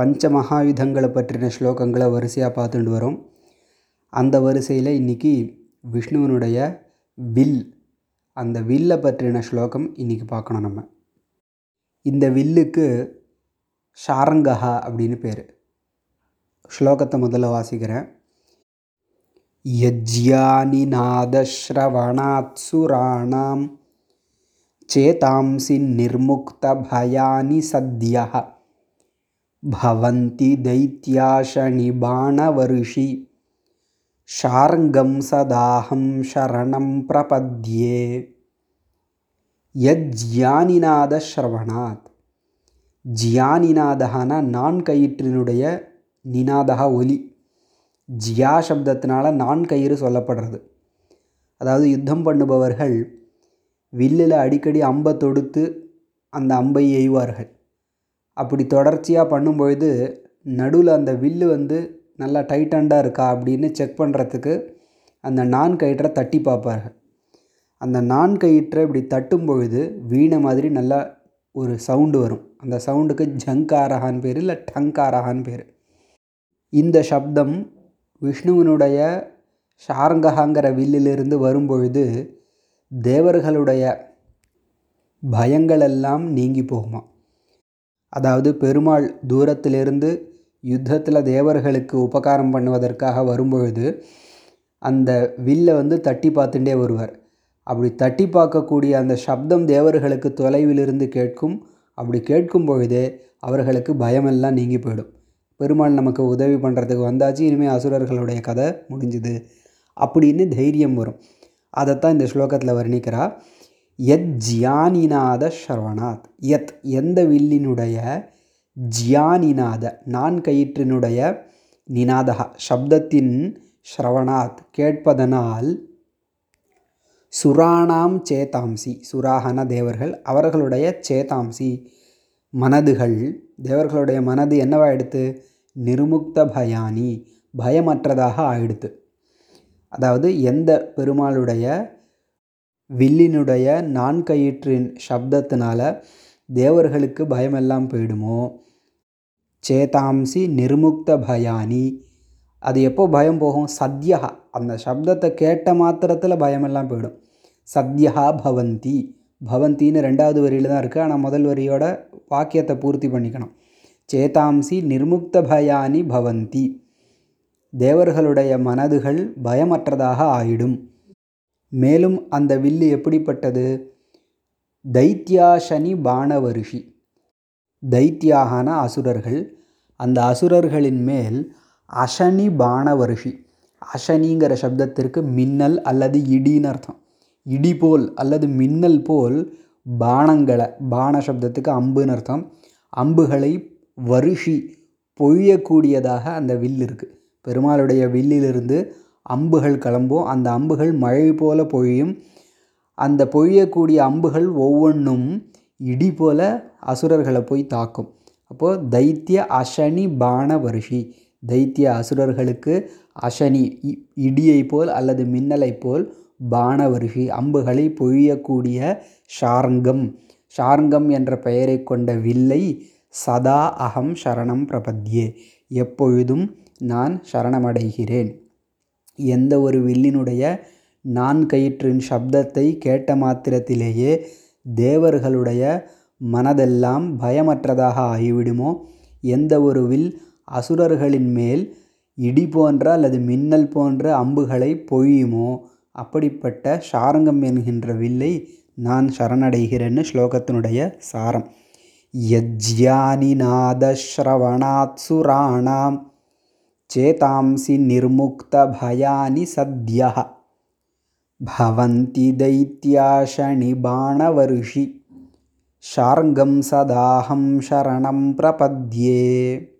பஞ்ச மகாயுதங்களை பற்றின ஸ்லோகங்களை வரிசையாக பார்த்துட்டு வரோம். அந்த வரிசையில் இன்றைக்கி விஷ்ணுவினுடைய வில் அந்த வில்லை பற்றின ஸ்லோகம் இன்றைக்கி பார்க்கணும் நம்ம. இந்த வில்லுக்கு ஷாரங்கஹா அப்படின்னு பேர். ஸ்லோகத்தை முதல்ல வாசிக்கிறேன். யஜ்யானி நாதஸ்ரவணாத்சுராணாம் சேதாம்சி நிர்முக்த பயானி சத்யா भवन्ति दैत्याशनिबाणवर्षि शार्ङ्गं सदाहं शरणं प्रपद्ये யஜ்யானிநாத ஸ்ரவணாத் ஜியானிநாதகான நான் கயிற்றினுடைய நினாதகா ஒலி ஜியா சப்தத்தினால நான் கயிறு சொல்லப்படுறது அதாவது யுத்தம் பண்ணுபவர்கள் வில்லில் அடிக்கடி அம்பை தொடுத்து அந்த அம்பை எய்வார்கள் அப்படி தொடர்ச்சியாக பண்ணும்பொழுது நடுவில் அந்த வில்லு வந்து நல்லா டைட்டண்டாக இருக்கா அப்படின்னு செக் பண்ணுறதுக்கு அந்த நான் கயிற்றை தட்டி பார்ப்பார்கள். அந்த நான் கயிற்றை இப்படி தட்டும் பொழுது வீணை மாதிரி நல்லா ஒரு சவுண்டு வரும். அந்த சவுண்டுக்கு ஜங்காரஹான்னு பேர் இல்லை டங்காரஹான்னு பேர். இந்த சப்தம் விஷ்ணுவினுடைய ஷாரங்கஹாங்கிற வில்லிலிருந்து வரும்பொழுது தேவர்களுடைய பயங்களெல்லாம் நீங்கி போகுமா? அதாவது பெருமாள் தூரத்திலிருந்து யுத்தத்தில் தேவர்களுக்கு உபகாரம் பண்ணுவதற்காக வரும்பொழுது அந்த வில்லை வந்து தட்டி பார்த்துட்டே வருவார். அப்படி தட்டி பார்க்கக்கூடிய அந்த சப்தம் தேவர்களுக்கு தொலைவிலிருந்து கேட்கும். அப்படி கேட்கும் பொழுதே அவர்களுக்கு பயமெல்லாம் நீங்கி போயிடும். பெருமாள் நமக்கு உதவி பண்ணுறதுக்கு வந்தாச்சு இனிமேல் அசுரர்களுடைய கதை முடிஞ்சுது. அப்படின்னு தைரியம் வரும். அதைத்தான் இந்த ஸ்லோகத்தில் வர்ணிக்கிறா. யத் ஜியானிநாத ஸ்ரவணாத் யத் எந்த வில்லினுடைய ஜியானிநாத நான் கயிற்றினுடைய நினாதகா சப்தத்தின் ஸ்ரவணாத் கேட்பதனால் சுராணாம் சேதாம்சி சுராகன தேவர்கள் அவர்களுடைய சேதாம்சி மனதுகள். தேவர்களுடைய மனது என்னவாயிடுத்து நிர்முக்த பயானி பயமற்றதாக ஆயிடுத்து. அதாவது எந்த பெருமாளுடைய வில்லினுடைய நான் கயிற்றின் சப்தத்தினால தேவர்களுக்கு பயமெல்லாம் போயிடுமோ? சேதாம்சி நிர்முக்த பயானி. அது எப்போ பயம் போகும்? சத்யா. அந்த சப்தத்தை கேட்ட மாத்திரத்தில் பயமெல்லாம் போயிடும். சத்யா பவந்தி. பவந்தின்னு ரெண்டாவது வரியில் தான் இருக்குது ஆனால் முதல் வரியோட வாக்கியத்தை பூர்த்தி பண்ணிக்கணும். சேதாம்சி நிர்முக்த பயானி பவந்தி. தேவர்களுடைய மனதுகள் பயமற்றதாக ஆயிடும். மேலும் அந்த வில்லு எப்படிப்பட்டது? தைத்தியாசனி பானவருஷி தைத்தியாகன அசுரர்கள். அந்த அசுரர்களின் மேல் அசனி பானவருஷி அசனிங்கிற சப்தத்திற்கு மின்னல் அல்லது இடின்னு அர்த்தம். இடி போல் அல்லது மின்னல் போல் பானங்களை பான சப்தத்துக்கு அம்புன்னு அர்த்தம். அம்புகளை வருஷி பொழியக்கூடியதாக அந்த வில் இருக்குது பெருமாளுடைய வில்லிலிருந்து அம்புகள் கிளம்பும். அந்த அம்புகள் மழை போல பொழியும். அந்த பொழியக்கூடிய அம்புகள் ஒவ்வொன்றும் இடி போல அசுரர்களை போய் தாக்கும். அப்போது தைத்திய அசனி பான வருஷி. தைத்திய அசுரர்களுக்கு அசனி இடியை போல் அல்லது மின்னலை போல் பானவருஷி அம்புகளை பொழியக்கூடிய ஷார்ங்கம் ஷார்ங்கம் என்ற பெயரை கொண்ட வில்லை சதா அகம் சரணம் பிரபத்யே. எப்பொழுதும் நான் சரணமடைகிறேன். எந்த ஒரு வில்லினுடைய நான் கயிற்றின் சப்தத்தை கேட்ட மாத்திரத்திலேயே தேவர்களுடைய மனதெல்லாம் பயமற்றதாக ஆகிவிடுமோ? எந்த ஒரு வில் அசுரர்களின் மேல் இடி போன்ற அல்லது மின்னல் போன்ற அம்புகளை பொழியுமோ? அப்படிப்பட்ட ஷாரங்கம் என்கின்ற வில்லை நான் சரணடைகிறேன்னு ஸ்லோகத்தினுடைய சாரம். யஜ்யானி நாதஸ்ரவணாத் சுராணாம் चेतांसि निर्मुक्तभयानि सद्यः। भवन्ति दैत्याषणिबाणवर्षि शार्ङ्गं सदाहं शरणं प्रपद्ये।